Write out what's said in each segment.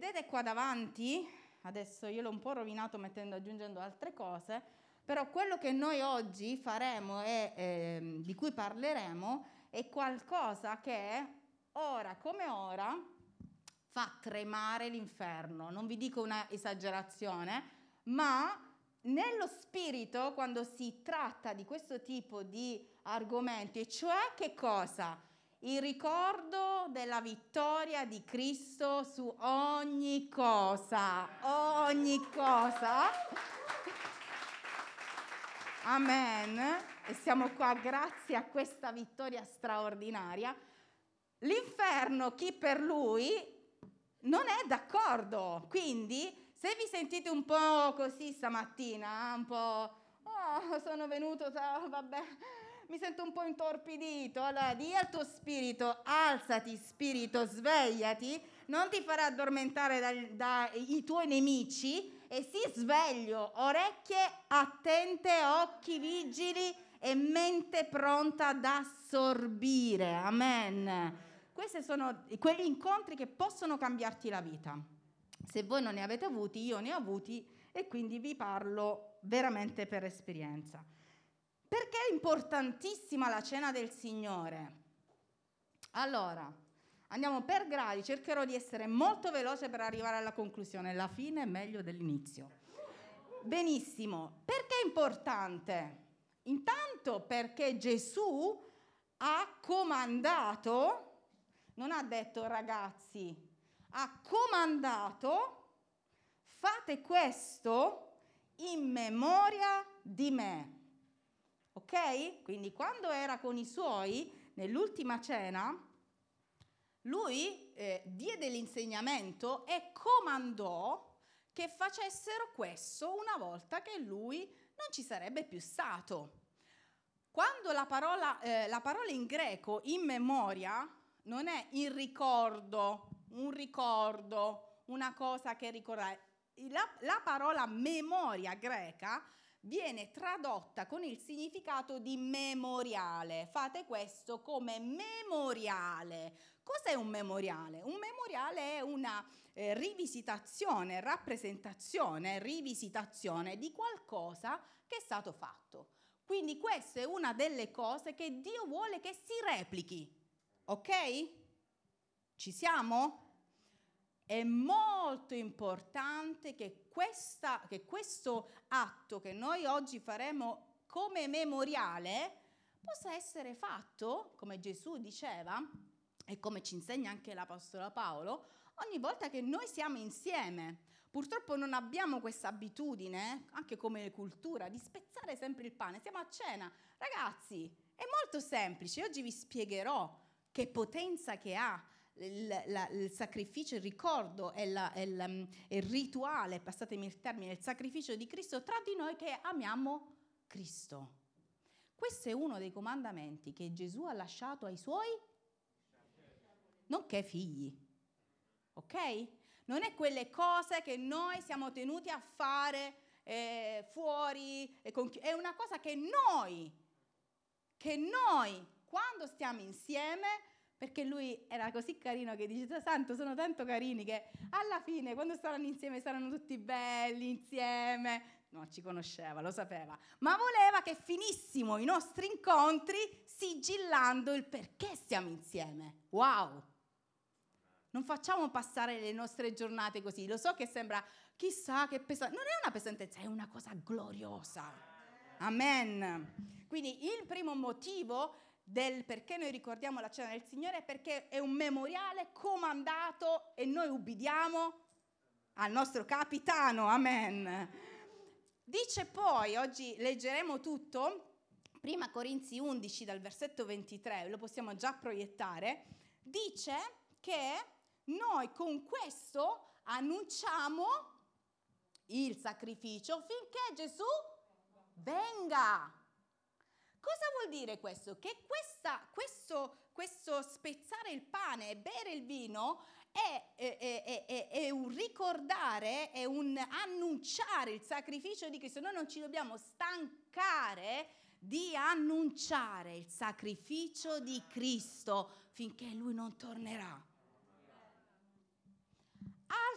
Vedete qua davanti, adesso io l'ho un po' rovinato mettendo, aggiungendo altre cose, però quello che noi oggi faremo e eh, di cui parleremo è qualcosa che ora come ora fa tremare l'inferno. Non vi dico una esagerazione, ma nello spirito, quando si tratta di questo tipo di argomenti, cioè che cosa? Il ricordo della vittoria di Cristo su ogni cosa, ogni cosa. Amen. E siamo qua grazie a questa vittoria straordinaria. L'inferno, chi per lui, non è d'accordo. Quindi, se vi sentite un po' così stamattina, un po', oh, sono venuto, vabbè, mi sento un po' intorpidito, allora di al tuo spirito, alzati spirito, svegliati, non ti farà addormentare dai, tuoi nemici e si sveglio, orecchie attente, occhi vigili e mente pronta ad assorbire. Amen. Questi sono quegli incontri che possono cambiarti la vita. Se voi non ne avete avuti, io ne ho avuti e quindi vi parlo veramente per esperienza. Perché è importantissima la cena del Signore? Allora, andiamo per gradi, cercherò di essere molto veloce per arrivare alla conclusione. La fine è meglio dell'inizio. Benissimo, perché è importante? Intanto perché Gesù ha comandato, non ha detto ragazzi, ha comandato, fate questo in memoria di me. Ok? Quindi quando era con i suoi, nell'ultima cena, lui eh, diede l'insegnamento e comandò che facessero questo una volta che lui non ci sarebbe più stato. Quando la parola, eh, la parola in greco in memoria non è in ricordo, un ricordo, una cosa che ricordare. La, la parola memoria greca viene tradotta con il significato di memoriale. Fate questo come memoriale. Cos'è un memoriale? Un memoriale è una eh, rivisitazione, rappresentazione, rivisitazione di qualcosa che è stato fatto. Quindi questa è una delle cose che Dio vuole che si replichi. Ok? Ci siamo? È molto importante che, questa, che questo atto che noi oggi faremo come memoriale possa essere fatto, come Gesù diceva e come ci insegna anche l'Apostolo Paolo, ogni volta che noi siamo insieme. Purtroppo non abbiamo questa abitudine, anche come cultura, di spezzare sempre il pane. Siamo a cena. Ragazzi, è molto semplice. Oggi vi spiegherò che potenza che ha il, la, il, sacrificio, il ricordo e, la, il, mm, il, rituale, passatemi il termine, il sacrificio di Cristo tra di noi che amiamo Cristo. Questo è uno dei comandamenti che Gesù ha lasciato ai suoi, nonché figli. Ok? Non è quelle cose che noi siamo tenuti a fare eh, fuori, è una cosa che noi, che noi, quando stiamo insieme, perché lui era così carino che dice, santo, sono tanto carini che alla fine, quando saranno insieme, saranno tutti belli insieme. No, ci conosceva, lo sapeva, ma voleva che finissimo i nostri incontri sigillando il perché stiamo insieme. Wow! Non facciamo passare le nostre giornate così. Lo so che sembra chissà che pesante. Non è una pesantezza, è una cosa gloriosa. Amen. Quindi il primo motivo del perché noi ricordiamo la cena del Signore perché è un memoriale comandato e noi ubbidiamo al nostro capitano. Amen. Dice poi, oggi leggeremo tutto, prima Corinzi 11 dal versetto 23, lo possiamo già proiettare, dice che noi con questo annunciamo il sacrificio finché Gesù venga. Cosa vuol dire questo? Che questa, questo, questo, spezzare il pane e bere il vino è, è, è, è, un ricordare, è un annunciare il sacrificio di Cristo. Noi non ci dobbiamo stancare di annunciare il sacrificio di Cristo finché Lui non tornerà.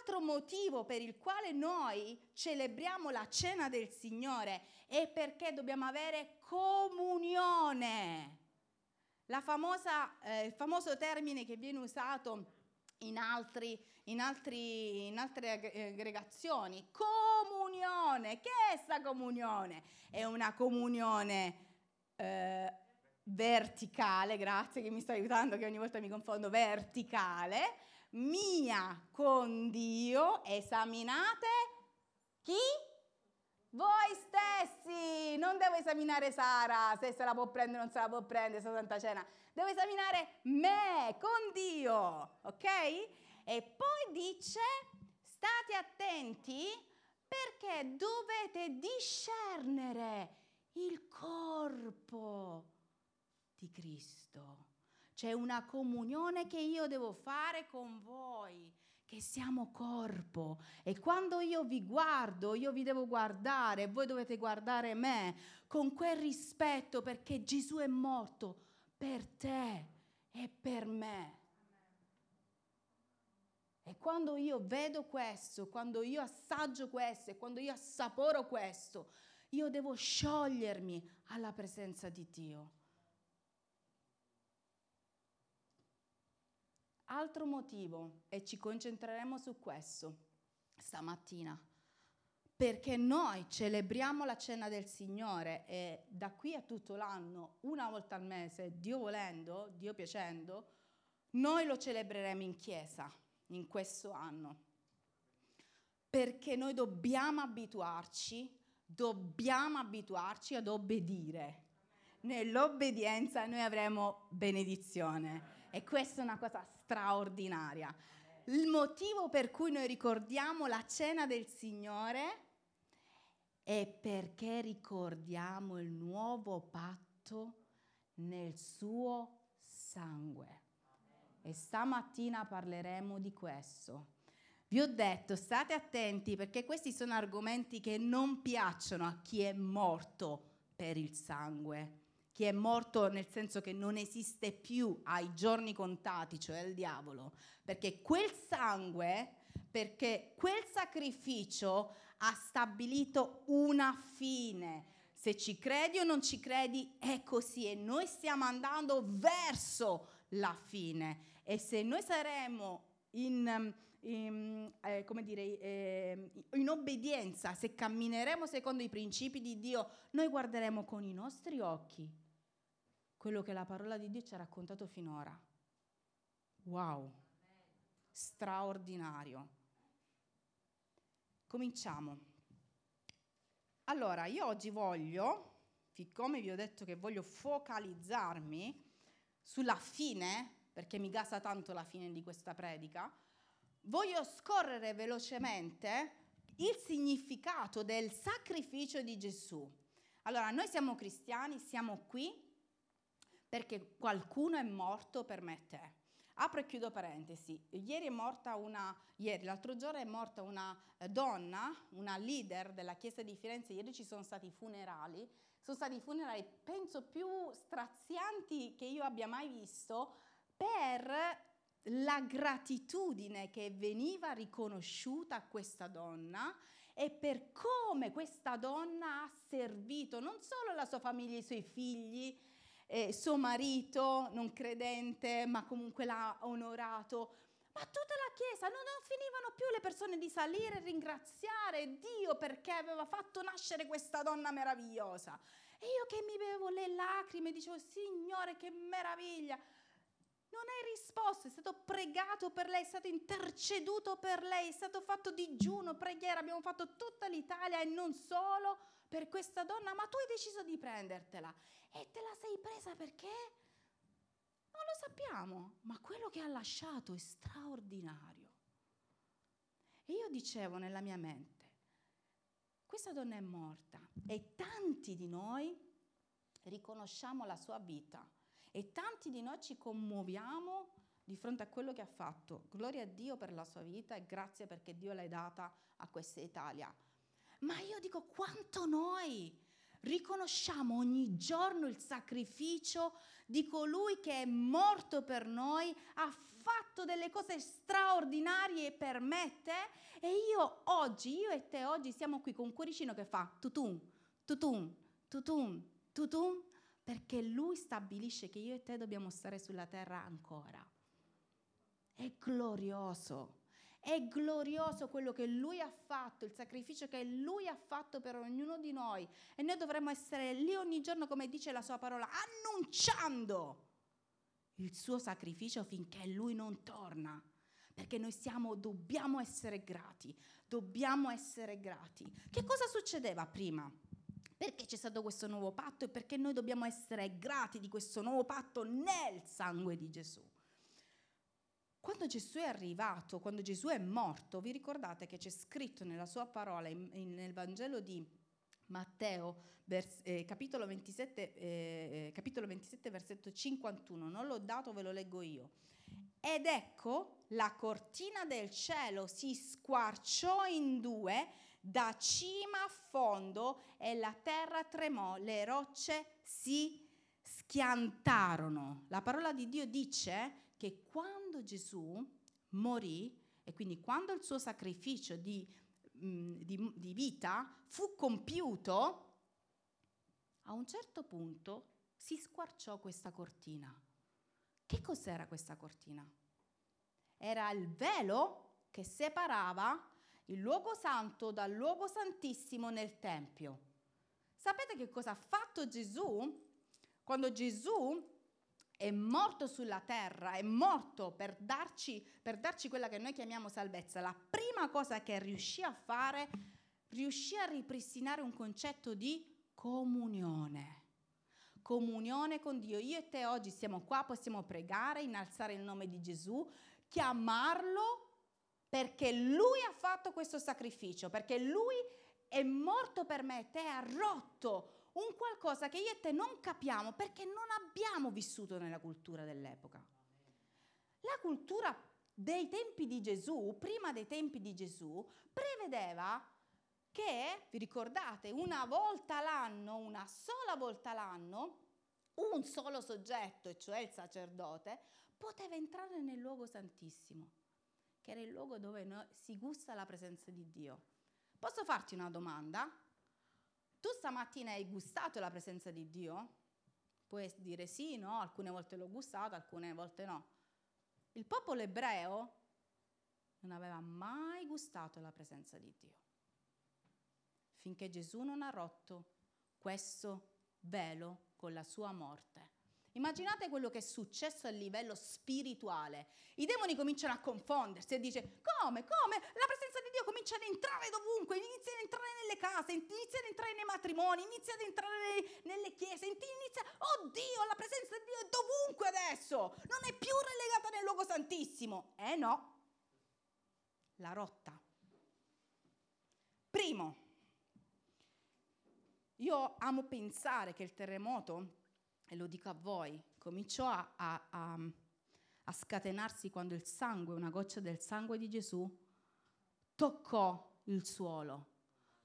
Altro motivo per il quale noi celebriamo la cena del Signore è perché dobbiamo avere comunione. Famosa, eh, il famoso termine che viene usato in, altri, in, altri, in altre aggregazioni, comunione. Che è questa comunione? È una comunione eh, verticale, grazie che mi sta aiutando, che ogni volta mi confondo, verticale, mia con Dio, esaminate chi? Voi stessi, non devo esaminare Sara se se la può prendere o non se la può prendere, questa Santa Cena, devo esaminare me con Dio, ok? E poi dice, state attenti perché dovete discernere il corpo di Cristo. C'è una comunione che io devo fare con voi, che siamo corpo. E quando io vi guardo, io vi devo guardare, voi dovete guardare me con quel rispetto perché Gesù è morto per te e per me. E quando io vedo questo, quando io assaggio questo e quando io assaporo questo, io devo sciogliermi alla presenza di Dio. Altro motivo, e ci concentreremo su questo stamattina, perché noi celebriamo la cena del Signore e da qui a tutto l'anno, una volta al mese, Dio volendo, Dio piacendo, noi lo celebreremo in chiesa in questo anno. Perché noi dobbiamo abituarci, dobbiamo abituarci ad obbedire. Nell'obbedienza noi avremo benedizione. E questa è una cosa straordinaria. Il motivo per cui noi ricordiamo la cena del Signore è perché ricordiamo il nuovo patto nel suo sangue. E stamattina parleremo di questo. Vi ho detto, state attenti perché questi sono argomenti che non piacciono a chi è morto per il sangue chi è morto nel senso che non esiste più ai giorni contati, cioè il diavolo, perché quel sangue, perché quel sacrificio ha stabilito una fine. Se ci credi o non ci credi è così e noi stiamo andando verso la fine e se noi saremo in, in, eh, dire, eh, in obbedienza, se cammineremo secondo i principi di Dio, noi guarderemo con i nostri occhi quello che la parola di Dio ci ha raccontato finora. Wow, straordinario. Cominciamo. Allora, io oggi voglio, siccome vi ho detto che voglio focalizzarmi sulla fine, perché mi gasa tanto la fine di questa predica, voglio scorrere velocemente il significato del sacrificio di Gesù. Allora, noi siamo cristiani, siamo qui perché qualcuno è morto per me e te. Apro e chiudo parentesi. Ieri è morta una, ieri, l'altro giorno è morta una eh, donna, una leader della Chiesa di Firenze. Ieri ci sono stati funerali. Sono stati funerali, penso, più strazianti che io abbia mai visto per la gratitudine che veniva riconosciuta a questa donna e per come questa donna ha servito non solo la sua famiglia, i suoi figli, eh, suo marito non credente, ma comunque l'ha onorato. Ma tutta la Chiesa non, non finivano più le persone di salire e ringraziare Dio perché aveva fatto nascere questa donna meravigliosa. E io che mi bevo le lacrime dicevo, Signore, che meraviglia! Non hai risposto, è stato pregato per lei, è stato interceduto per lei, è stato fatto digiuno, preghiera, abbiamo fatto tutta l'Italia e non solo per questa donna, ma tu hai deciso di prendertela e te la sei presa perché? Non lo sappiamo, ma quello che ha lasciato è straordinario. E io dicevo nella mia mente, questa donna è morta e tanti di noi riconosciamo la sua vita e tanti di noi ci commuoviamo di fronte a quello che ha fatto. Gloria a Dio per la sua vita e grazie perché Dio l'ha data a questa Italia. Ma io dico quanto noi riconosciamo ogni giorno il sacrificio di colui che è morto per noi, ha fatto delle cose straordinarie per me te e io oggi, io e te oggi siamo qui con un cuoricino che fa tutum, tutum, tutum, tutum, perché lui stabilisce che io e te dobbiamo stare sulla terra ancora. È glorioso. È glorioso quello che Lui ha fatto, il sacrificio che Lui ha fatto per ognuno di noi. E noi dovremmo essere lì ogni giorno, come dice la sua parola, annunciando il suo sacrificio finché Lui non torna. Perché noi siamo, dobbiamo essere grati, dobbiamo essere grati. Che cosa succedeva prima? Perché c'è stato questo nuovo patto e perché noi dobbiamo essere grati di questo nuovo patto nel sangue di Gesù. Quando Gesù è arrivato, quando Gesù è morto, vi ricordate che c'è scritto nella sua parola, in, in, nel Vangelo di Matteo, vers, eh, capitolo, 27, eh, eh, capitolo 27, versetto 51, non l'ho dato, ve lo leggo io. Ed ecco, la cortina del cielo si squarciò in due da cima a fondo e la terra tremò, le rocce si schiantarono. La parola di Dio dice che quando Gesù morì, e quindi quando il suo sacrificio di, mm, di, di vita fu compiuto, a un certo punto si squarciò questa cortina. Che cos'era questa cortina? Era il velo che separava il luogo santo dal luogo santissimo nel Tempio. Sapete che cosa ha fatto Gesù? Quando Gesù è morto sulla terra, è morto per darci, per darci quella che noi chiamiamo salvezza, la prima cosa che riuscì a fare, riuscì a ripristinare un concetto di comunione. Comunione con Dio. Io e te oggi siamo qua, possiamo pregare, innalzare il nome di Gesù, chiamarlo perché Lui ha fatto questo sacrificio, perché Lui è morto per me, te ha rotto un qualcosa che io e te non capiamo perché non abbiamo vissuto nella cultura dell'epoca. La cultura dei tempi di Gesù, prima dei tempi di Gesù, prevedeva che, vi ricordate, una volta l'anno, una sola volta l'anno, un solo soggetto, cioè il sacerdote, poteva entrare nel luogo santissimo, che era il luogo dove si gusta la presenza di Dio. Posso farti una domanda? Tu stamattina hai gustato la presenza di Dio? Puoi dire sì, no, alcune volte l'ho gustato, alcune volte no. Il popolo ebreo non aveva mai gustato la presenza di Dio, finché Gesù non ha rotto questo velo con la sua morte. Immaginate quello che è successo a livello spirituale. I demoni cominciano a confondersi e dice come, come? La presenza Dio comincia ad entrare dovunque, inizia ad entrare nelle case, inizia ad entrare nei matrimoni, inizia ad entrare nelle chiese, inizia, oddio, la presenza di Dio è dovunque adesso, non è più relegata nel luogo santissimo. Eh no, la rotta. Primo, io amo pensare che il terremoto e lo dico a voi, cominciò a, a, a, a scatenarsi quando il sangue, una goccia del sangue di Gesù, toccò il suolo,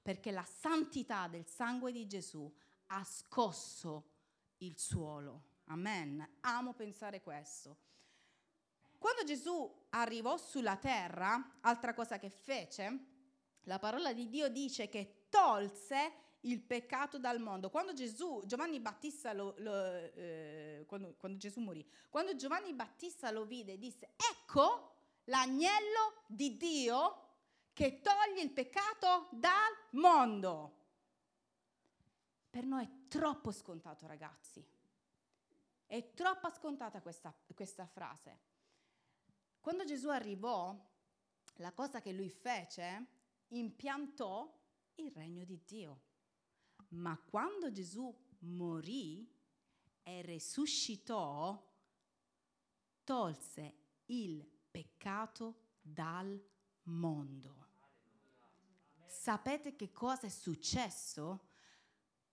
perché la santità del sangue di Gesù ha scosso il suolo. Amen. Amo pensare questo. Quando Gesù arrivò sulla terra, altra cosa che fece, la parola di Dio dice che tolse il peccato dal mondo. Quando Gesù, Giovanni Battista lo, lo, eh, quando, quando Gesù morì, quando Giovanni Battista lo vide, disse, ecco l'agnello di Dio che toglie il peccato dal mondo. Per noi è troppo scontato, ragazzi. È troppo scontata questa, questa frase. Quando Gesù arrivò, la cosa che lui fece, impiantò il regno di Dio. Ma quando Gesù morì e risuscitò, tolse il peccato dal mondo. Sapete che cosa è successo?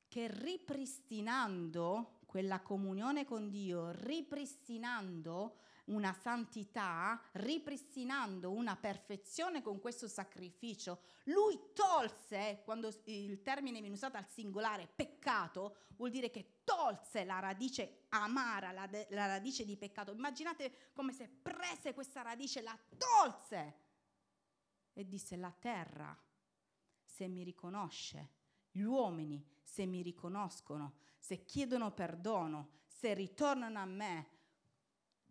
Che ripristinando quella comunione con Dio, ripristinando una santità, ripristinando una perfezione con questo sacrificio. Lui tolse, quando il termine viene usato al singolare, peccato, vuol dire che tolse la radice amara, la, de- la radice di peccato. Immaginate come se prese questa radice, la tolse e disse la terra, se mi riconosce, gli uomini, se mi riconoscono, se chiedono perdono, se ritornano a me,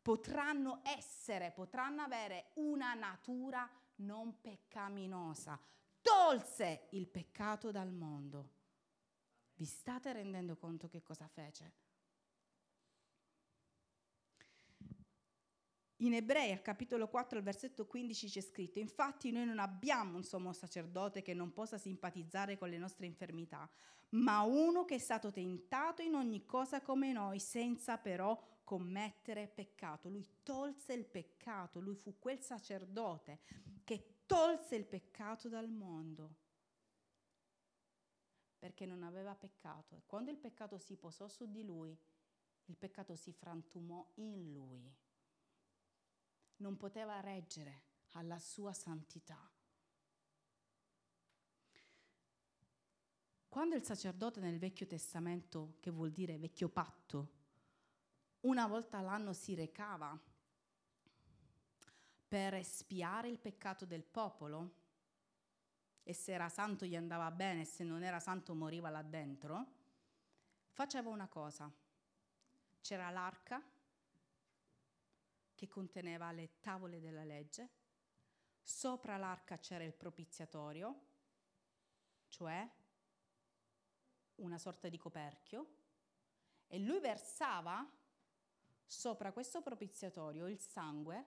potranno essere, potranno avere una natura non peccaminosa. Tolse il peccato dal mondo. Vi state rendendo conto che cosa fece? In Ebrei, al capitolo 4, al versetto 15 c'è scritto, infatti noi non abbiamo un sommo sacerdote che non possa simpatizzare con le nostre infermità, ma uno che è stato tentato in ogni cosa come noi, senza però commettere peccato. Lui tolse il peccato, lui fu quel sacerdote che tolse il peccato dal mondo perché non aveva peccato e quando il peccato si posò su di lui, il peccato si frantumò in lui. Non poteva reggere alla sua santità. Quando il sacerdote nel Vecchio Testamento, che vuol dire vecchio patto, una volta all'anno si recava per espiare il peccato del popolo e se era santo gli andava bene, se non era santo moriva là dentro, faceva una cosa. C'era l'arca che conteneva le tavole della legge, sopra l'arca c'era il propiziatorio, cioè una sorta di coperchio, e lui versava sopra questo propiziatorio il sangue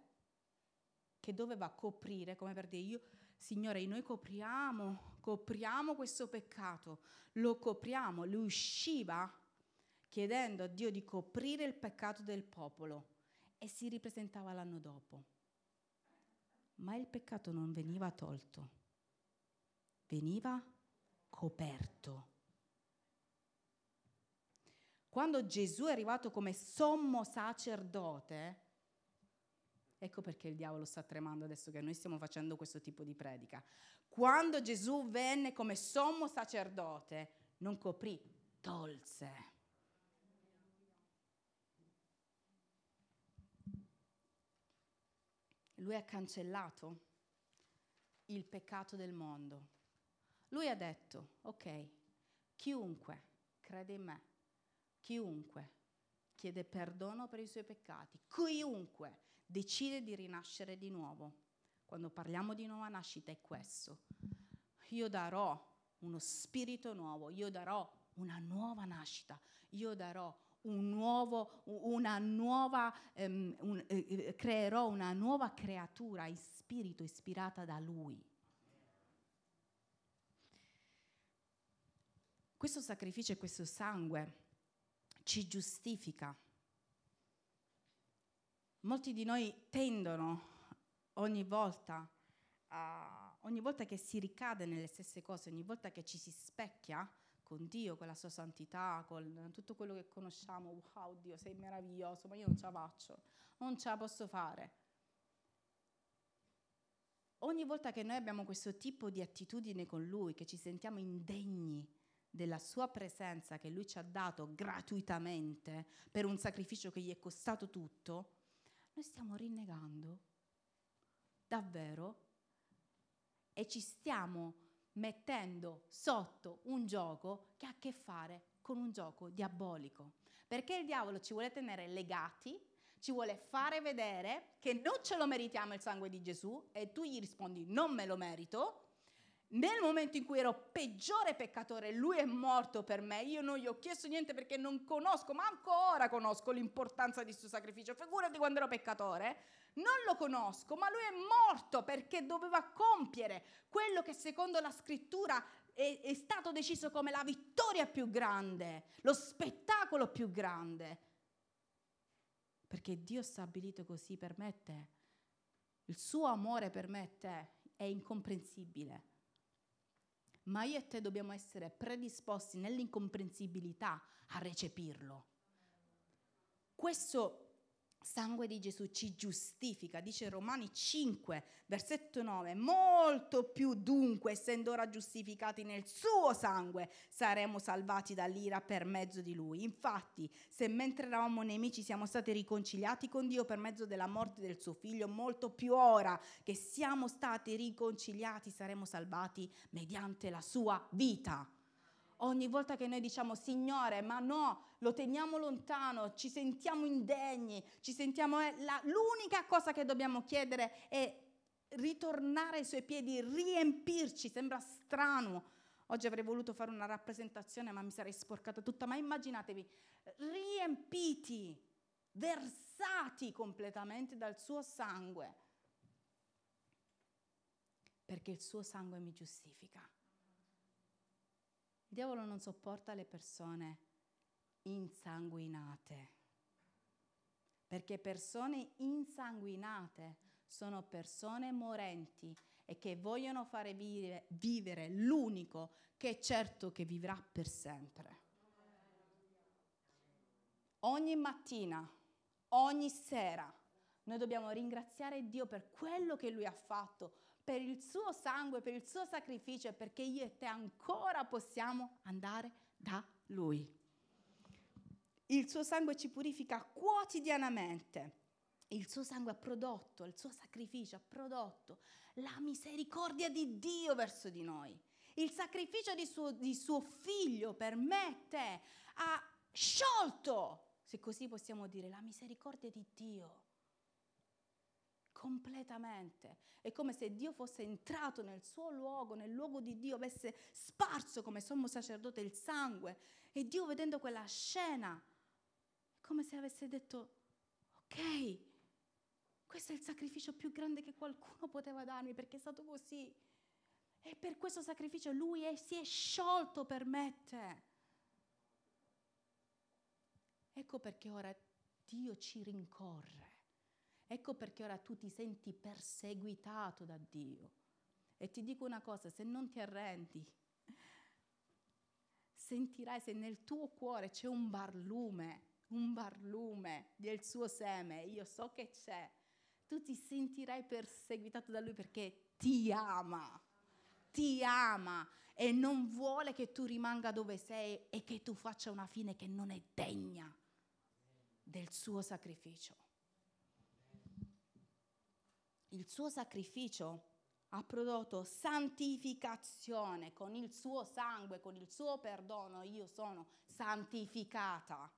che doveva coprire, come per dire io, Signore, noi copriamo, copriamo questo peccato, lo copriamo. Lui usciva chiedendo a Dio di coprire il peccato del popolo e si ripresentava l'anno dopo. Ma il peccato non veniva tolto, veniva coperto. Quando Gesù è arrivato come sommo sacerdote, ecco perché il diavolo sta tremando adesso che noi stiamo facendo questo tipo di predica. Quando Gesù venne come sommo sacerdote, non coprì, tolse. Lui ha cancellato il peccato del mondo. Lui ha detto, ok, chiunque crede in me Chiunque chiede perdono per i suoi peccati, chiunque decide di rinascere di nuovo. Quando parliamo di nuova nascita è questo. Io darò uno spirito nuovo, io darò una nuova nascita, io darò un nuovo, una nuova, um, un, eh, eh, creerò una nuova creatura in spirito ispirata da Lui. Questo sacrificio e questo sangue ci giustifica. Molti di noi tendono ogni volta, a, ogni volta che si ricade nelle stesse cose, ogni volta che ci si specchia con Dio, con la sua santità, con tutto quello che conosciamo, wow Dio sei meraviglioso, ma io non ce la faccio, non ce la posso fare. Ogni volta che noi abbiamo questo tipo di attitudine con Lui, che ci sentiamo indegni della sua presenza che lui ci ha dato gratuitamente per un sacrificio che gli è costato tutto, noi stiamo rinnegando davvero e ci stiamo mettendo sotto un gioco che ha a che fare con un gioco diabolico. Perché il diavolo ci vuole tenere legati, ci vuole fare vedere che non ce lo meritiamo il sangue di Gesù e tu gli rispondi non me lo merito nel momento in cui ero peggiore peccatore, lui è morto per me, io non gli ho chiesto niente perché non conosco, ma ancora conosco l'importanza di questo sacrificio, figurati quando ero peccatore, non lo conosco, ma lui è morto perché doveva compiere quello che secondo la scrittura è, è stato deciso come la vittoria più grande, lo spettacolo più grande. Perché Dio ha stabilito così per me te. Il suo amore per me e te è incomprensibile ma io e te dobbiamo essere predisposti nell'incomprensibilità a recepirlo. Questo sangue di Gesù ci giustifica, dice Romani 5, versetto 9, molto più dunque, essendo ora giustificati nel suo sangue, saremo salvati dall'ira per mezzo di lui. Infatti, se mentre eravamo nemici siamo stati riconciliati con Dio per mezzo della morte del suo figlio, molto più ora che siamo stati riconciliati saremo salvati mediante la sua vita ogni volta che noi diciamo Signore, ma no, lo teniamo lontano, ci sentiamo indegni, ci sentiamo... Eh, la, l'unica cosa che dobbiamo chiedere è ritornare ai suoi piedi, riempirci, sembra strano. Oggi avrei voluto fare una rappresentazione, ma mi sarei sporcata tutta, ma immaginatevi, riempiti, versati completamente dal suo sangue, perché il suo sangue mi giustifica. Il diavolo non sopporta le persone insanguinate, perché persone insanguinate sono persone morenti e che vogliono fare vivere, l'unico che è certo che vivrà per sempre. Ogni mattina, ogni sera, noi dobbiamo ringraziare Dio per quello che Lui ha fatto, per il suo sangue, per il suo sacrificio, perché io e te ancora possiamo andare da Lui. Il suo sangue ci purifica quotidianamente. Il suo sangue ha prodotto, il suo sacrificio ha prodotto la misericordia di Dio verso di noi. Il sacrificio di suo, di suo figlio per me e te ha sciolto, se così possiamo dire, la misericordia di Dio completamente. È come se Dio fosse entrato nel suo luogo, nel luogo di Dio, avesse sparso come sommo sacerdote il sangue e Dio vedendo quella scena, è come se avesse detto, ok, questo è il sacrificio più grande che qualcuno poteva darmi perché è stato così. E per questo sacrificio lui è, si è sciolto per me. Ecco perché ora Dio ci rincorre. Ecco perché ora tu ti senti perseguitato da Dio. E ti dico una cosa, se non ti arrendi, sentirai se nel tuo cuore c'è un barlume, un barlume del suo seme, io so che c'è, tu ti sentirai perseguitato da lui perché ti ama, ti ama e non vuole che tu rimanga dove sei e che tu faccia una fine che non è degna del suo sacrificio. Il suo sacrificio ha prodotto santificazione con il suo sangue, con il suo perdono. Io sono santificata.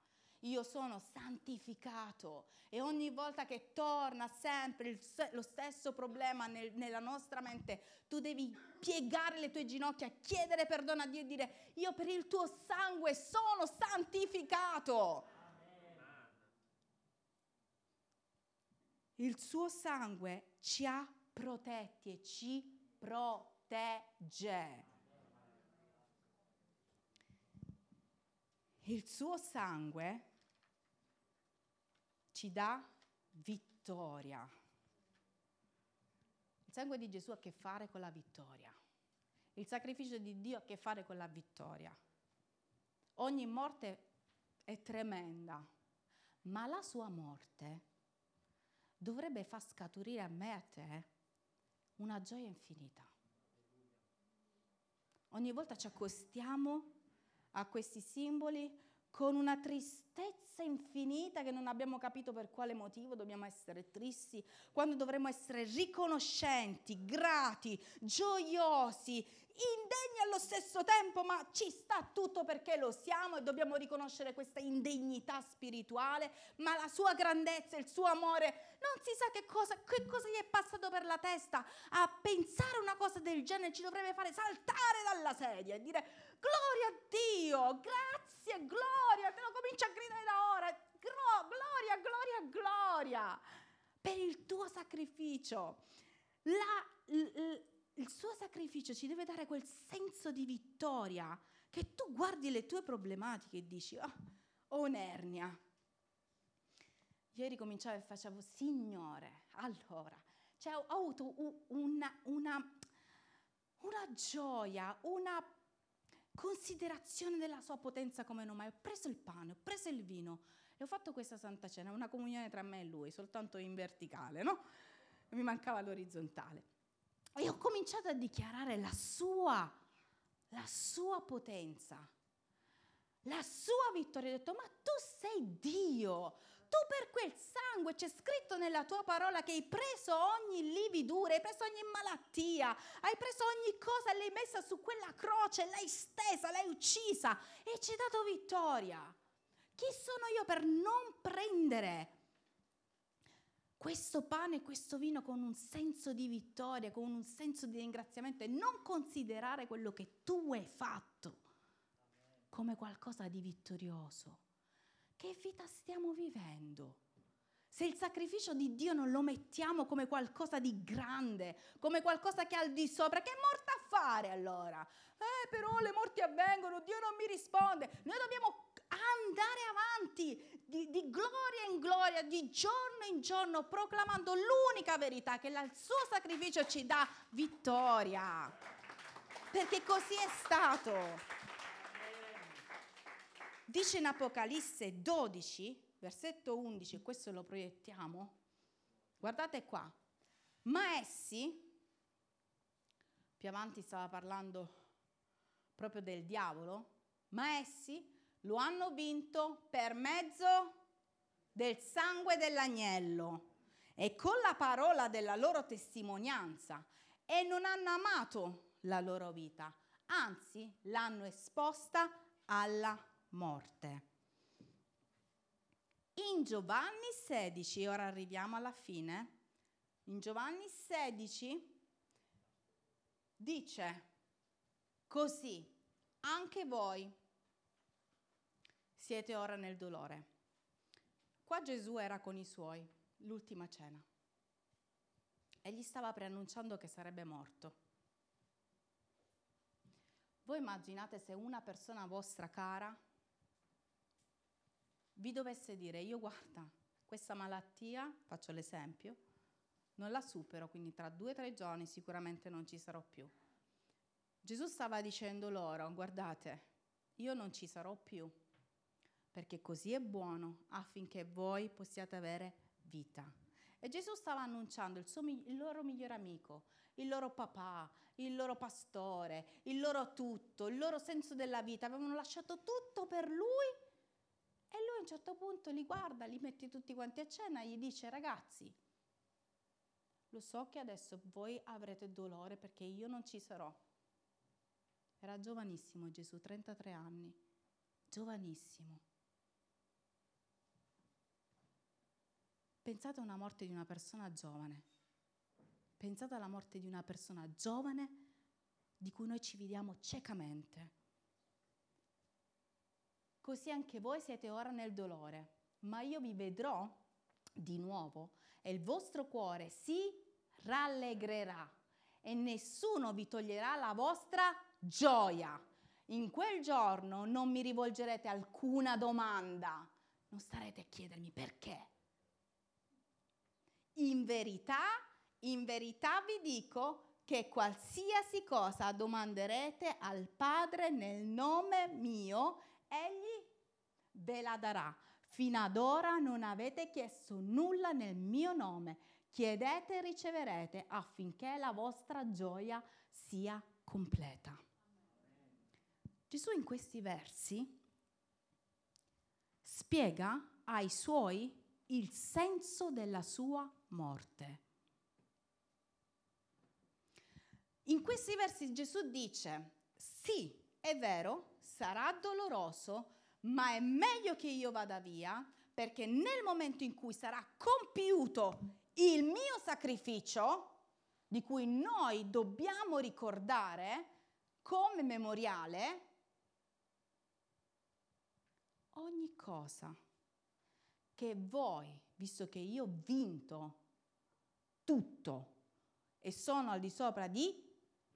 Io sono santificato e ogni volta che torna sempre il, lo stesso problema nel, nella nostra mente, tu devi piegare le tue ginocchia, chiedere perdono a Dio e dire io per il tuo sangue sono santificato. Il suo sangue ci ha protetti e ci protegge. Il suo sangue ci dà vittoria. Il sangue di Gesù ha a che fare con la vittoria. Il sacrificio di Dio ha a che fare con la vittoria. Ogni morte è tremenda, ma la sua morte dovrebbe far scaturire a me e a te una gioia infinita. Ogni volta ci accostiamo a questi simboli con una tristezza infinita che non abbiamo capito per quale motivo dobbiamo essere tristi, quando dovremmo essere riconoscenti, grati, gioiosi, indegni allo stesso tempo, ma ci sta tutto perché lo siamo e dobbiamo riconoscere questa indegnità spirituale, ma la sua grandezza, il suo amore, non si sa che cosa, che cosa gli è passato per la testa a pensare una cosa del genere, ci dovrebbe fare saltare dalla sedia e dire gloria a Dio, grazie, gloria, te lo comincio a gridare da ora, gloria, gloria, gloria per il tuo sacrificio. La, l, il suo sacrificio ci deve dare quel senso di vittoria che tu guardi le tue problematiche e dici, oh, ho un'ernia. Ieri cominciavo e facevo, Signore, allora, cioè ho avuto una, una, una gioia, una considerazione della sua potenza come non mai. Ho preso il pane, ho preso il vino E ho fatto questa Santa Cena, una comunione tra me e lui, soltanto in verticale, no? Mi mancava l'orizzontale. E ho cominciato a dichiarare la sua, la sua potenza, la sua vittoria. Ho detto, ma tu sei Dio, tu per quel sangue c'è scritto nella tua parola che hai preso ogni lividura, hai preso ogni malattia, hai preso ogni cosa, l'hai messa su quella croce, l'hai stesa, l'hai uccisa e ci hai dato vittoria. Chi sono io per non prendere questo pane e questo vino con un senso di vittoria, con un senso di ringraziamento e non considerare quello che tu hai fatto come qualcosa di vittorioso? Che vita stiamo vivendo? Se il sacrificio di Dio non lo mettiamo come qualcosa di grande, come qualcosa che è al di sopra, che è morta a fare allora? Eh, però le morti avvengono, Dio non mi risponde. Noi dobbiamo andare avanti di, di, gloria in gloria, di giorno in giorno, proclamando l'unica verità, che il suo sacrificio ci dà vittoria. Perché così è stato. Dice in Apocalisse 12, versetto 11, questo lo proiettiamo. Guardate qua. Ma essi, più avanti stava parlando proprio del diavolo, ma essi lo hanno vinto per mezzo del sangue dell'agnello e con la parola della loro testimonianza e non hanno amato la loro vita, anzi l'hanno esposta alla morte. In Giovanni 16, ora arriviamo alla fine, in Giovanni 16 dice così, anche voi siete ora nel dolore. Qua Gesù era con i suoi, l'ultima cena, e gli stava preannunciando che sarebbe morto. Voi immaginate se una persona vostra cara vi dovesse dire io guarda, questa malattia, faccio l'esempio, non la supero, quindi tra due o tre giorni sicuramente non ci sarò più. Gesù stava dicendo loro, guardate, io non ci sarò più, perché così è buono affinché voi possiate avere vita. E Gesù stava annunciando il, suo, il loro migliore amico, il loro papà, il loro pastore, il loro tutto, il loro senso della vita. Avevano lasciato tutto per lui e lui a un certo punto li guarda, li mette tutti quanti a cena e gli dice ragazzi, lo so che adesso voi avrete dolore perché io non ci sarò. Era giovanissimo Gesù, 33 anni, giovanissimo. Pensate a una morte di una persona giovane. Pensate alla morte di una persona giovane di cui noi ci vediamo ciecamente. Così anche voi siete ora nel dolore, ma io vi vedrò di nuovo e il vostro cuore si rallegrerà e nessuno vi toglierà la vostra gioia. In quel giorno non mi rivolgerete alcuna domanda, non starete a chiedermi perché. In verità, in verità vi dico che qualsiasi cosa domanderete al Padre nel nome mio, egli ve la darà. Fino ad ora non avete chiesto nulla nel mio nome. Chiedete e riceverete affinché la vostra gioia sia completa. Gesù in questi versi spiega ai suoi il senso della sua morte. In questi versi Gesù dice, sì, è vero, sarà doloroso, ma è meglio che io vada via perché nel momento in cui sarà compiuto il mio sacrificio, di cui noi dobbiamo ricordare come memoriale, ogni cosa che voi, visto che io ho vinto tutto e sono al di sopra di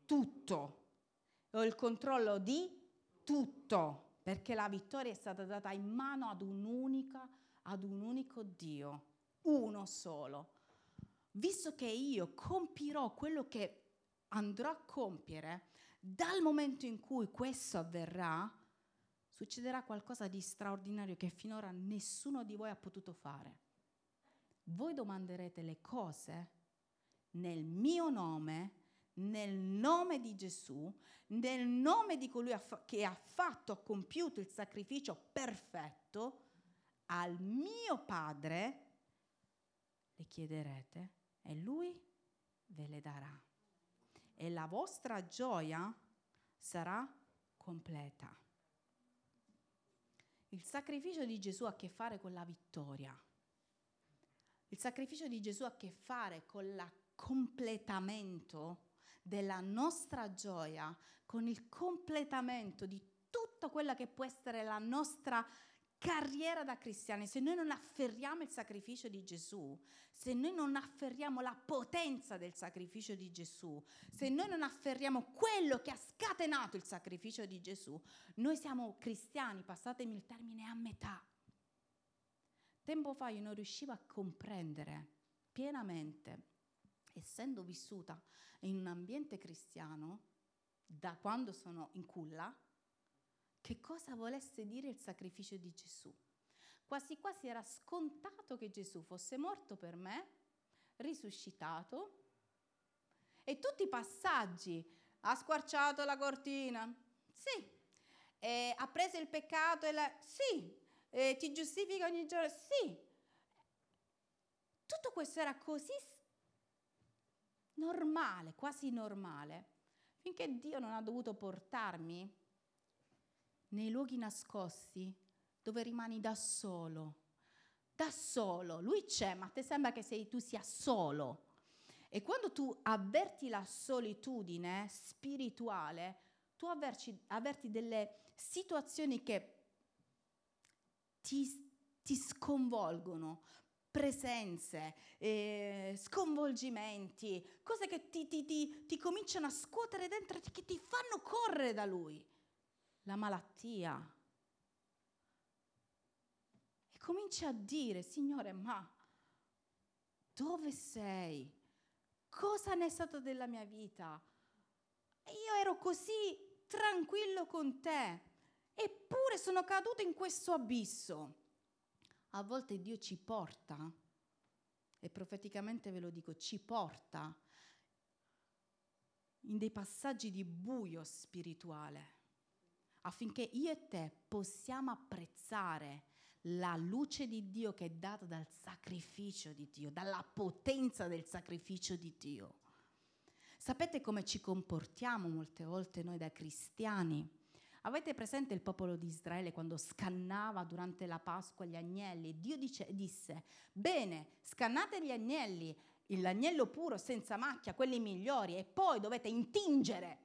tutto, ho il controllo di tutto, perché la vittoria è stata data in mano ad un'unica, ad un unico Dio, uno solo. Visto che io compirò quello che andrò a compiere, dal momento in cui questo avverrà, succederà qualcosa di straordinario che finora nessuno di voi ha potuto fare. Voi domanderete le cose nel mio nome, nel nome di Gesù, nel nome di colui che ha fatto, ha compiuto il sacrificio perfetto, al mio Padre le chiederete e lui ve le darà. E la vostra gioia sarà completa. Il sacrificio di Gesù ha a che fare con la vittoria. Il sacrificio di Gesù ha a che fare con il completamento della nostra gioia, con il completamento di tutta quella che può essere la nostra carriera da cristiani. Se noi non afferriamo il sacrificio di Gesù, se noi non afferriamo la potenza del sacrificio di Gesù, se noi non afferriamo quello che ha scatenato il sacrificio di Gesù, noi siamo cristiani, passatemi il termine, a metà. Tempo fa io non riuscivo a comprendere pienamente, essendo vissuta in un ambiente cristiano, da quando sono in culla, che cosa volesse dire il sacrificio di Gesù. Quasi quasi era scontato che Gesù fosse morto per me, risuscitato, e tutti i passaggi, ha squarciato la cortina, sì, e ha preso il peccato e la... sì, e ti giustifica ogni giorno, sì. Tutto questo era così normale, quasi normale, finché Dio non ha dovuto portarmi nei luoghi nascosti dove rimani da solo. Da solo, lui c'è, ma ti sembra che sei, tu sia solo. E quando tu avverti la solitudine spirituale, tu avverti, avverti delle situazioni che ti, ti sconvolgono, presenze, eh, sconvolgimenti, cose che ti, ti, ti, ti cominciano a scuotere dentro, che ti fanno correre da lui. La malattia. E cominci a dire, Signore, ma dove sei? Cosa ne è stato della mia vita? Io ero così tranquillo con te, eppure sono caduto in questo abisso a volte Dio ci porta, e profeticamente ve lo dico, ci porta in dei passaggi di buio spirituale, affinché io e te possiamo apprezzare la luce di Dio che è data dal sacrificio di Dio, dalla potenza del sacrificio di Dio. Sapete come ci comportiamo molte volte noi da cristiani? Avete presente il popolo di Israele quando scannava durante la Pasqua gli agnelli? Dio dice, disse, bene, scannate gli agnelli, l'agnello puro senza macchia, quelli migliori, e poi dovete intingere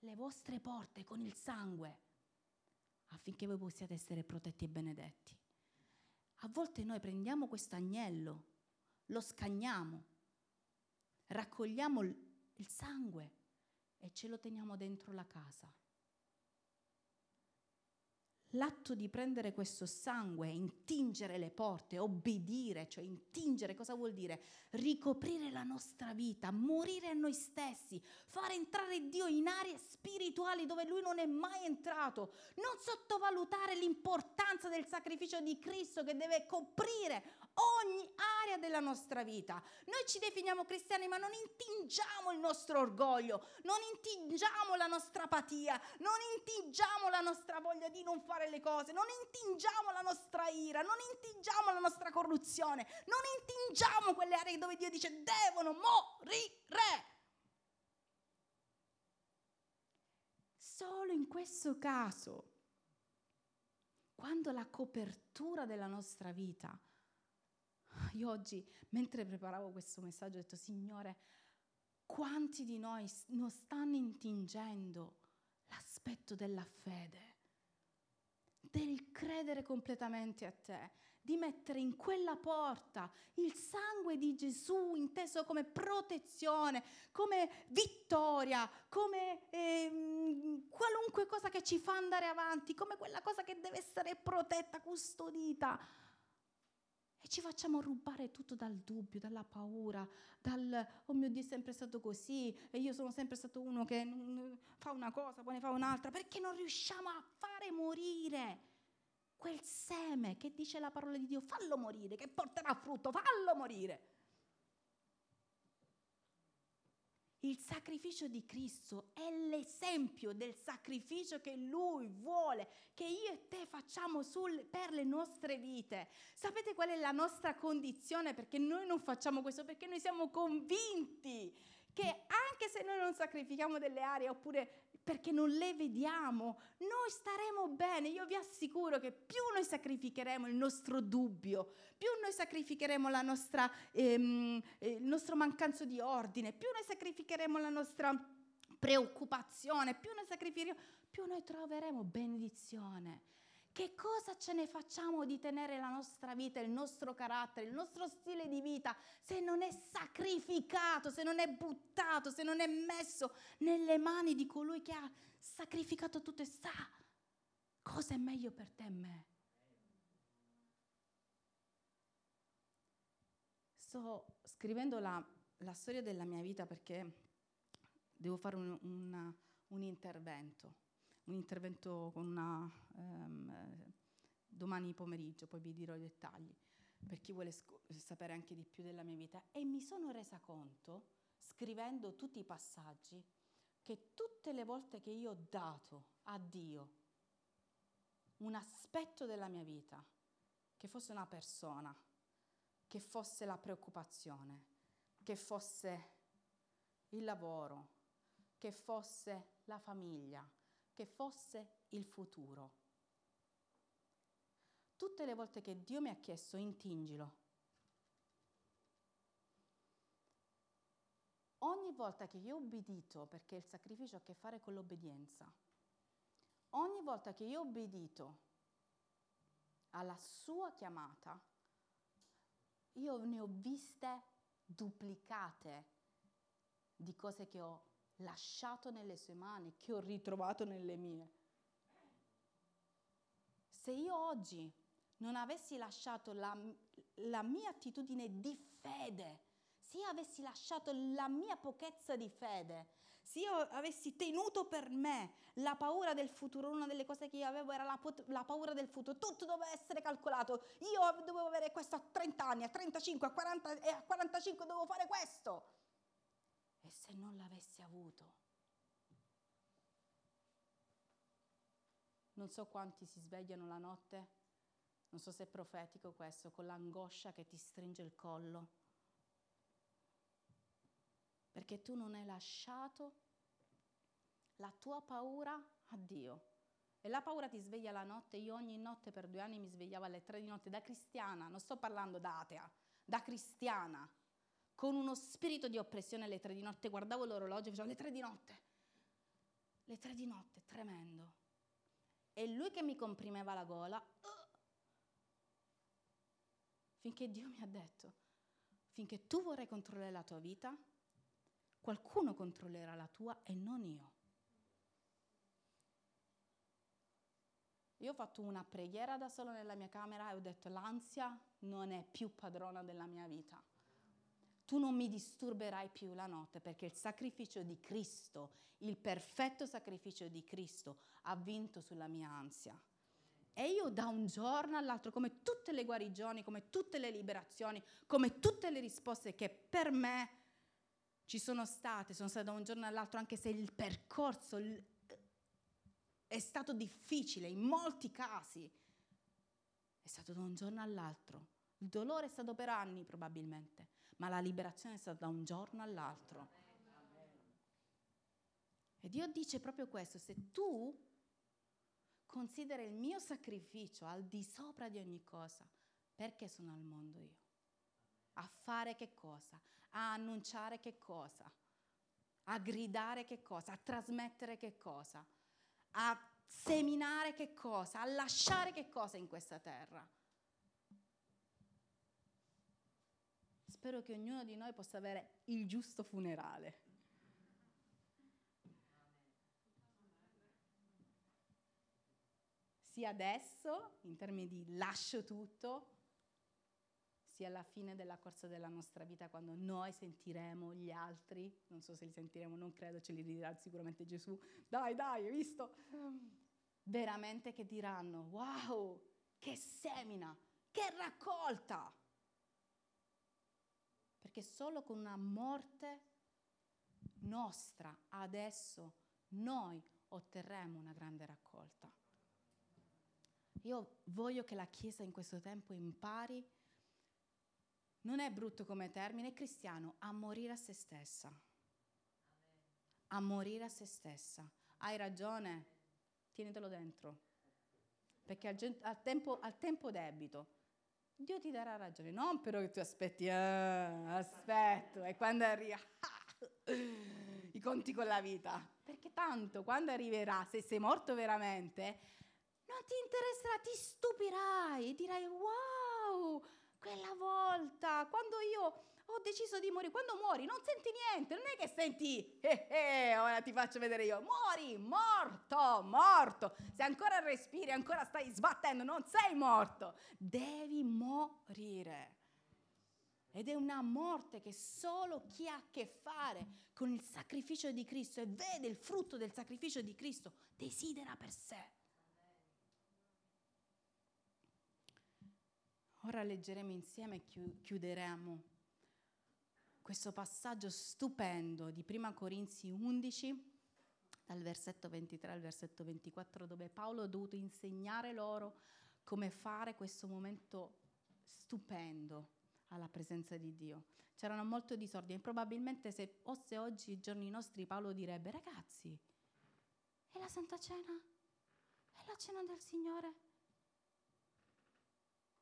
le vostre porte con il sangue affinché voi possiate essere protetti e benedetti. A volte noi prendiamo questo agnello, lo scagniamo, raccogliamo il sangue e ce lo teniamo dentro la casa. L'atto di prendere questo sangue, intingere le porte, obbedire, cioè intingere cosa vuol dire? Ricoprire la nostra vita, morire a noi stessi, fare entrare Dio in aree spirituali dove Lui non è mai entrato, non sottovalutare l'importanza del sacrificio di Cristo che deve coprire ogni area della nostra vita. Noi ci definiamo cristiani ma non intingiamo il nostro orgoglio, non intingiamo la nostra apatia, non intingiamo la nostra voglia di non fare le cose, non intingiamo la nostra ira, non intingiamo la nostra corruzione, non intingiamo quelle aree dove Dio dice devono morire. Solo in questo caso, quando la copertura della nostra vita, io oggi, mentre preparavo questo messaggio, ho detto, Signore, quanti di noi non stanno intingendo l'aspetto della fede? del credere completamente a te, di mettere in quella porta il sangue di Gesù inteso come protezione, come vittoria, come eh, qualunque cosa che ci fa andare avanti, come quella cosa che deve essere protetta, custodita. Ci facciamo rubare tutto dal dubbio, dalla paura, dal oh mio Dio è sempre stato così e io sono sempre stato uno che fa una cosa, poi ne fa un'altra, perché non riusciamo a fare morire quel seme che dice la parola di Dio, fallo morire, che porterà frutto, fallo morire. Il sacrificio di Cristo è l'esempio del sacrificio che Lui vuole che io e te facciamo sul, per le nostre vite. Sapete qual è la nostra condizione perché noi non facciamo questo? Perché noi siamo convinti che anche se noi non sacrifichiamo delle aree oppure perché non le vediamo, noi staremo bene. Io vi assicuro che più noi sacrificheremo il nostro dubbio, più noi sacrificheremo la nostra, ehm, eh, il nostro mancanza di ordine, più noi sacrificheremo la nostra preoccupazione, più noi sacrificheremo, più noi troveremo benedizione. Che cosa ce ne facciamo di tenere la nostra vita, il nostro carattere, il nostro stile di vita se non è sacrificato, se non è buttato, se non è messo nelle mani di colui che ha sacrificato tutto e sa cosa è meglio per te e me? Sto scrivendo la, la storia della mia vita perché devo fare un, un, un intervento un intervento con una, um, domani pomeriggio, poi vi dirò i dettagli, per chi vuole sapere anche di più della mia vita. E mi sono resa conto, scrivendo tutti i passaggi, che tutte le volte che io ho dato a Dio un aspetto della mia vita, che fosse una persona, che fosse la preoccupazione, che fosse il lavoro, che fosse la famiglia, che fosse il futuro. Tutte le volte che Dio mi ha chiesto intingilo, ogni volta che io ho obbedito, perché il sacrificio ha a che fare con l'obbedienza, ogni volta che io ho obbedito alla sua chiamata, io ne ho viste duplicate di cose che ho lasciato nelle sue mani, che ho ritrovato nelle mie. Se io oggi non avessi lasciato la, la mia attitudine di fede, se io avessi lasciato la mia pochezza di fede, se io avessi tenuto per me la paura del futuro, una delle cose che io avevo era la, la, paura del futuro, tutto doveva essere calcolato, io dovevo avere questo a 30 anni, a 35, a 40 e a 45 dovevo fare questo. E se non l'avessi avuto? Non so quanti si svegliano la notte, non so se è profetico questo, con l'angoscia che ti stringe il collo, perché tu non hai lasciato la tua paura a Dio. E la paura ti sveglia la notte. Io ogni notte per due anni mi svegliavo alle tre di notte da cristiana, non sto parlando da atea, da cristiana con uno spirito di oppressione alle tre di notte, guardavo l'orologio e facevo le tre di notte, le tre di notte, tremendo. E lui che mi comprimeva la gola, uh, finché Dio mi ha detto, finché tu vorrai controllare la tua vita, qualcuno controllerà la tua e non io. Io ho fatto una preghiera da solo nella mia camera e ho detto l'ansia non è più padrona della mia vita tu non mi disturberai più la notte perché il sacrificio di Cristo, il perfetto sacrificio di Cristo ha vinto sulla mia ansia. E io da un giorno all'altro, come tutte le guarigioni, come tutte le liberazioni, come tutte le risposte che per me ci sono state, sono state da un giorno all'altro, anche se il percorso è stato difficile in molti casi, è stato da un giorno all'altro. Il dolore è stato per anni probabilmente, ma la liberazione è stata da un giorno all'altro. E Dio dice proprio questo, se tu consideri il mio sacrificio al di sopra di ogni cosa, perché sono al mondo io? A fare che cosa? A annunciare che cosa? A gridare che cosa? A trasmettere che cosa? A seminare che cosa? A lasciare che cosa in questa terra? Spero che ognuno di noi possa avere il giusto funerale. Sia adesso, in termini di lascio tutto, sia alla fine della corsa della nostra vita, quando noi sentiremo gli altri, non so se li sentiremo, non credo, ce li dirà sicuramente Gesù, dai, dai, hai visto? Veramente che diranno, wow, che semina, che raccolta. Perché solo con una morte nostra adesso noi otterremo una grande raccolta. Io voglio che la Chiesa in questo tempo impari, non è brutto come termine, è cristiano, a morire a se stessa. A morire a se stessa. Hai ragione, tienitelo dentro. Perché al, al, tempo, al tempo debito Dio ti darà ragione, non però che tu aspetti, eh, aspetto, e quando arriva i conti con la vita. Perché tanto quando arriverà, se sei morto veramente, non ti interesserà, ti stupirai, dirai wow, quella volta, quando io ho deciso di morire, quando muori non senti niente, non è che senti, eh, eh, ora ti faccio vedere io, muori, morto, morto, se ancora respiri, ancora stai sbattendo, non sei morto, devi morire. Ed è una morte che solo chi ha a che fare con il sacrificio di Cristo e vede il frutto del sacrificio di Cristo desidera per sé. Ora leggeremo insieme e chiuderemo questo passaggio stupendo di Prima Corinzi 11, dal versetto 23 al versetto 24, dove Paolo ha dovuto insegnare loro come fare questo momento stupendo alla presenza di Dio. C'erano molto disordine. Probabilmente se fosse oggi i giorni nostri Paolo direbbe, ragazzi, è la Santa Cena? È la cena del Signore?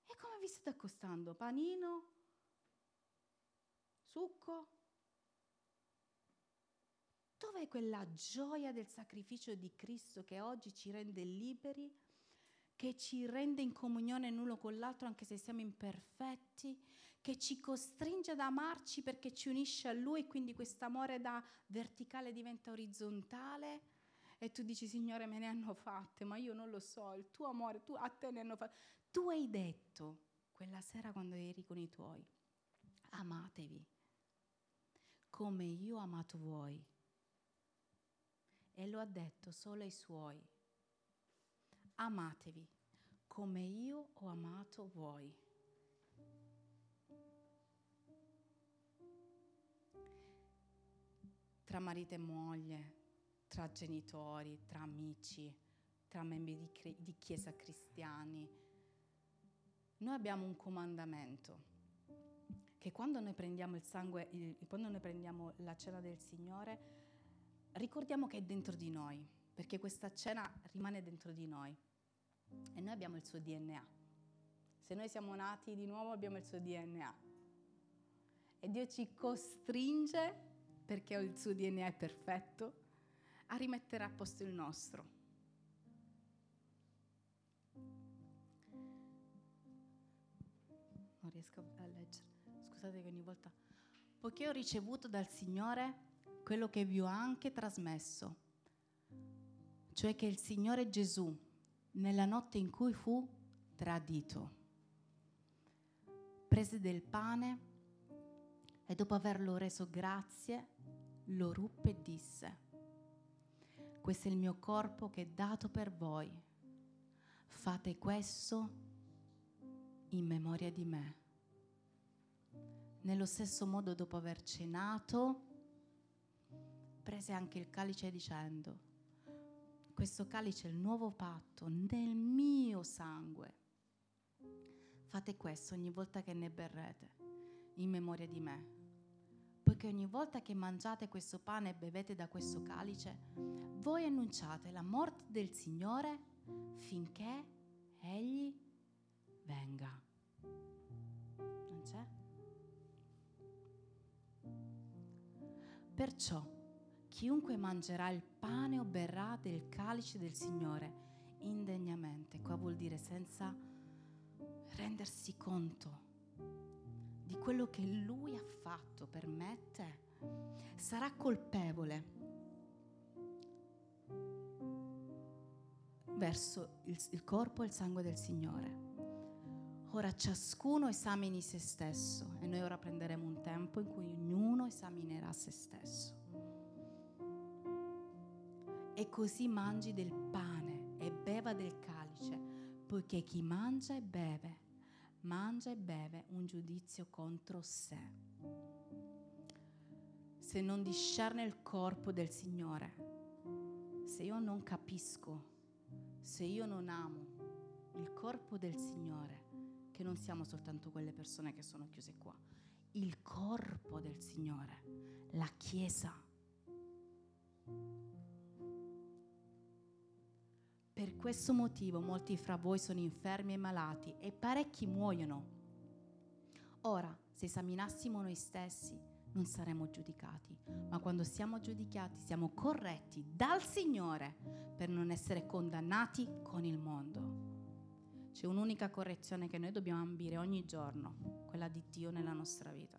E come vi state accostando? Panino? Succo? Dov'è quella gioia del sacrificio di Cristo che oggi ci rende liberi, che ci rende in comunione l'uno con l'altro anche se siamo imperfetti, che ci costringe ad amarci perché ci unisce a Lui e quindi questo amore da verticale diventa orizzontale? E tu dici, Signore, me ne hanno fatte, ma io non lo so, il tuo amore, tu, a te ne hanno fatte. Tu hai detto quella sera quando eri con i tuoi, amatevi come io ho amato voi. E lo ha detto solo ai suoi. Amatevi come io ho amato voi. Tra marito e moglie, tra genitori, tra amici, tra membri di, di chiesa cristiani, noi abbiamo un comandamento che quando noi prendiamo il sangue, il, quando noi prendiamo la cena del Signore, ricordiamo che è dentro di noi, perché questa cena rimane dentro di noi e noi abbiamo il suo DNA. Se noi siamo nati di nuovo abbiamo il suo DNA. E Dio ci costringe, perché il suo DNA è perfetto, a rimettere a posto il nostro. riesco a leggere. Scusate ogni volta. Poiché ho ricevuto dal Signore quello che vi ho anche trasmesso, cioè che il Signore Gesù, nella notte in cui fu tradito, prese del pane e dopo averlo reso grazie, lo ruppe e disse, questo è il mio corpo che è dato per voi, fate questo in memoria di me. Nello stesso modo, dopo aver cenato, prese anche il calice dicendo, questo calice è il nuovo patto nel mio sangue. Fate questo ogni volta che ne berrete, in memoria di me. Poiché ogni volta che mangiate questo pane e bevete da questo calice, voi annunciate la morte del Signore finché Egli venga. Perciò chiunque mangerà il pane o berrà del calice del Signore indegnamente, qua vuol dire senza rendersi conto di quello che Lui ha fatto per me te, sarà colpevole verso il, il corpo e il sangue del Signore. Ora ciascuno esamini se stesso e noi ora prenderemo un tempo in cui ognuno esaminerà se stesso. E così mangi del pane e beva del calice, poiché chi mangia e beve, mangia e beve un giudizio contro sé. Se non discerne il corpo del Signore, se io non capisco, se io non amo il corpo del Signore, che non siamo soltanto quelle persone che sono chiuse qua, il corpo del Signore, la Chiesa. Per questo motivo molti fra voi sono infermi e malati e parecchi muoiono. Ora, se esaminassimo noi stessi, non saremo giudicati, ma quando siamo giudicati siamo corretti dal Signore per non essere condannati con il mondo. C'è un'unica correzione che noi dobbiamo ambire ogni giorno, quella di Dio nella nostra vita.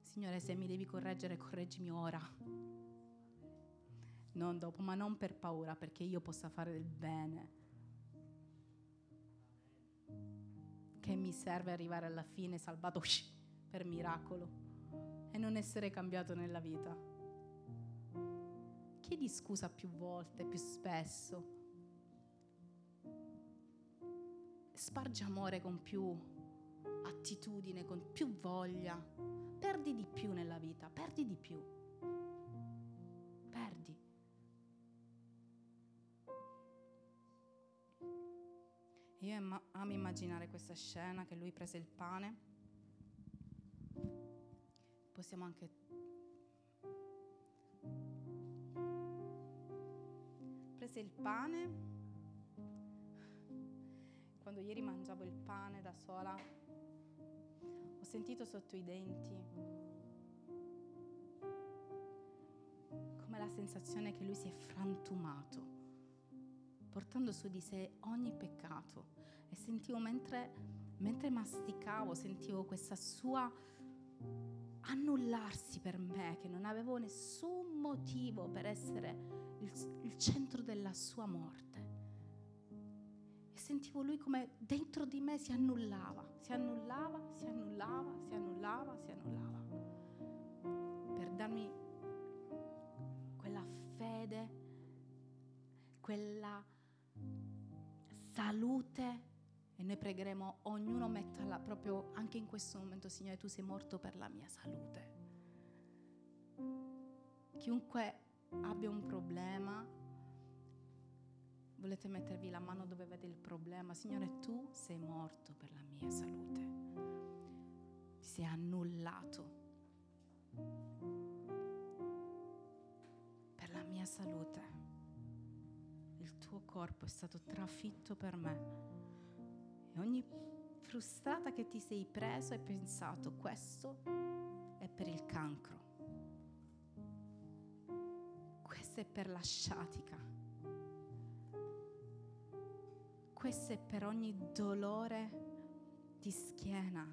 Signore, se mi devi correggere, correggimi ora. Non dopo, ma non per paura, perché io possa fare del bene. Che mi serve arrivare alla fine salvato per miracolo e non essere cambiato nella vita. Chiedi scusa più volte, più spesso spargi amore con più attitudine, con più voglia. Perdi di più nella vita, perdi di più. Perdi. Io amo immaginare questa scena che lui prese il pane. Possiamo anche prese il pane quando ieri mangiavo il pane da sola, ho sentito sotto i denti come la sensazione che lui si è frantumato, portando su di sé ogni peccato. E sentivo mentre, mentre masticavo, sentivo questa sua annullarsi per me, che non avevo nessun motivo per essere il, il centro della sua morte sentivo lui come dentro di me si annullava, si annullava, si annullava, si annullava, si annullava, per darmi quella fede, quella salute. E noi pregheremo, ognuno mettala proprio anche in questo momento, Signore, tu sei morto per la mia salute. Chiunque abbia un problema, volete mettervi la mano dove vede il problema, Signore, tu sei morto per la mia salute. Ti sei annullato per la mia salute. Il tuo corpo è stato trafitto per me. E ogni frustrata che ti sei preso hai pensato, questo è per il cancro. Questo è per la sciatica questo è per ogni dolore di schiena.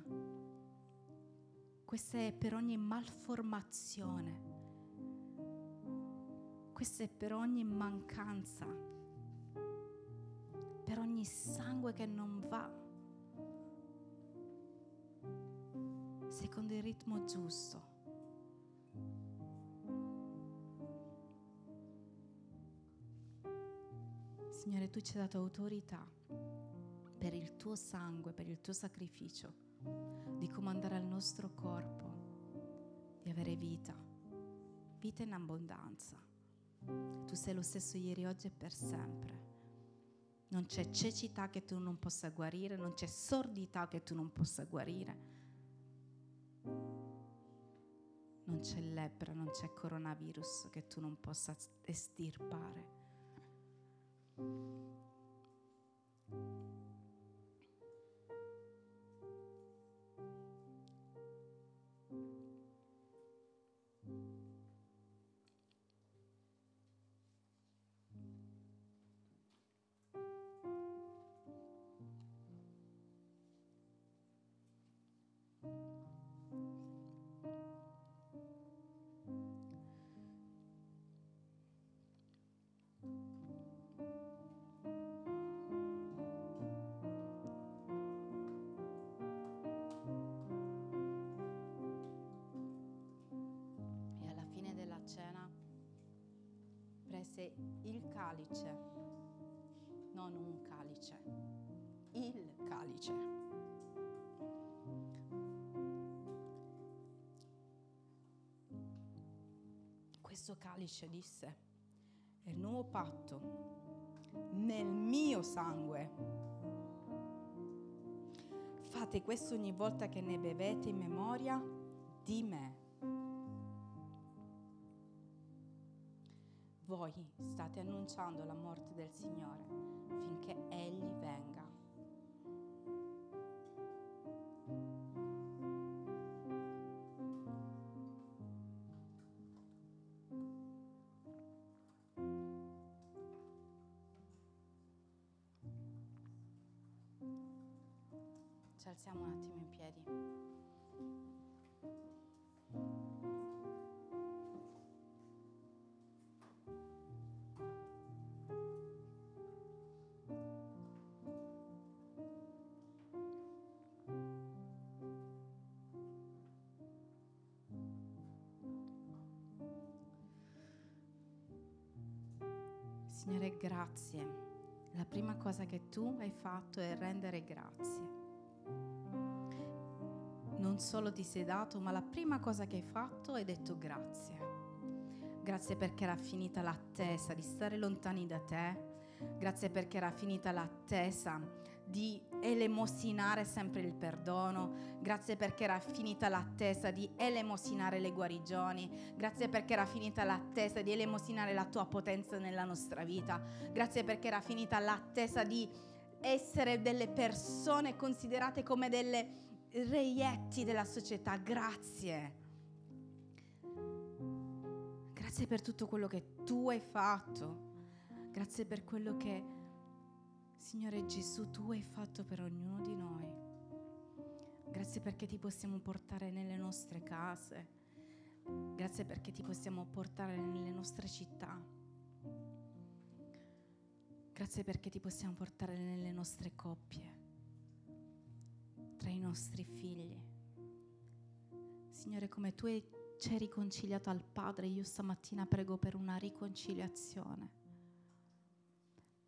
Questo è per ogni malformazione. Questo è per ogni mancanza. Per ogni sangue che non va. Secondo il ritmo giusto. Signore, tu ci hai dato autorità per il tuo sangue, per il tuo sacrificio, di comandare al nostro corpo di avere vita, vita in abbondanza. Tu sei lo stesso ieri, oggi e per sempre. Non c'è cecità che tu non possa guarire, non c'è sordità che tu non possa guarire. Non c'è lebbra, non c'è coronavirus che tu non possa estirpare. Música prese il calice non un calice, il calice. Questo calice disse, è il nuovo patto nel mio sangue. Fate questo ogni volta che ne bevete in memoria di me. Voi state annunciando la morte del Signore finché Egli venga. Ci alziamo un attimo in piedi. Signore, grazie. La prima cosa che tu hai fatto è rendere grazie. Non solo ti sei dato, ma la prima cosa che hai fatto è detto grazie. Grazie perché era finita l'attesa di stare lontani da te. Grazie perché era finita l'attesa di elemosinare sempre il perdono. Grazie perché era finita l'attesa di elemosinare le guarigioni. Grazie perché era finita l'attesa di elemosinare la tua potenza nella nostra vita. Grazie perché era finita l'attesa di essere delle persone considerate come delle reietti della società. Grazie. Grazie per tutto quello che tu hai fatto. Grazie per quello che, Signore Gesù, tu hai fatto per ognuno di noi. Grazie perché ti possiamo portare nelle nostre case. Grazie perché ti possiamo portare nelle nostre città. Grazie perché ti possiamo portare nelle nostre coppie tra i nostri figli. Signore, come tu ci hai riconciliato al Padre, io stamattina prego per una riconciliazione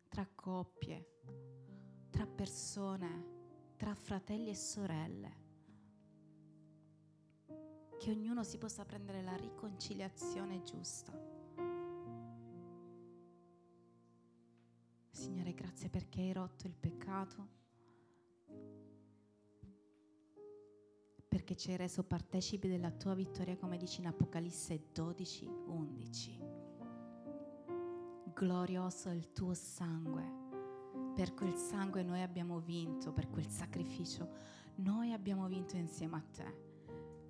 tra coppie, tra persone, tra fratelli e sorelle. Che ognuno si possa prendere la riconciliazione giusta. Signore, grazie perché hai rotto il peccato perché ci hai reso partecipi della tua vittoria, come dice in Apocalisse 12, 11. Glorioso il tuo sangue. Per quel sangue noi abbiamo vinto, per quel sacrificio noi abbiamo vinto insieme a te.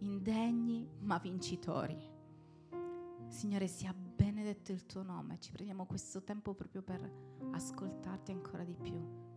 Indegni ma vincitori. Signore, sia benedetto il tuo nome. Ci prendiamo questo tempo proprio per ascoltarti ancora di più.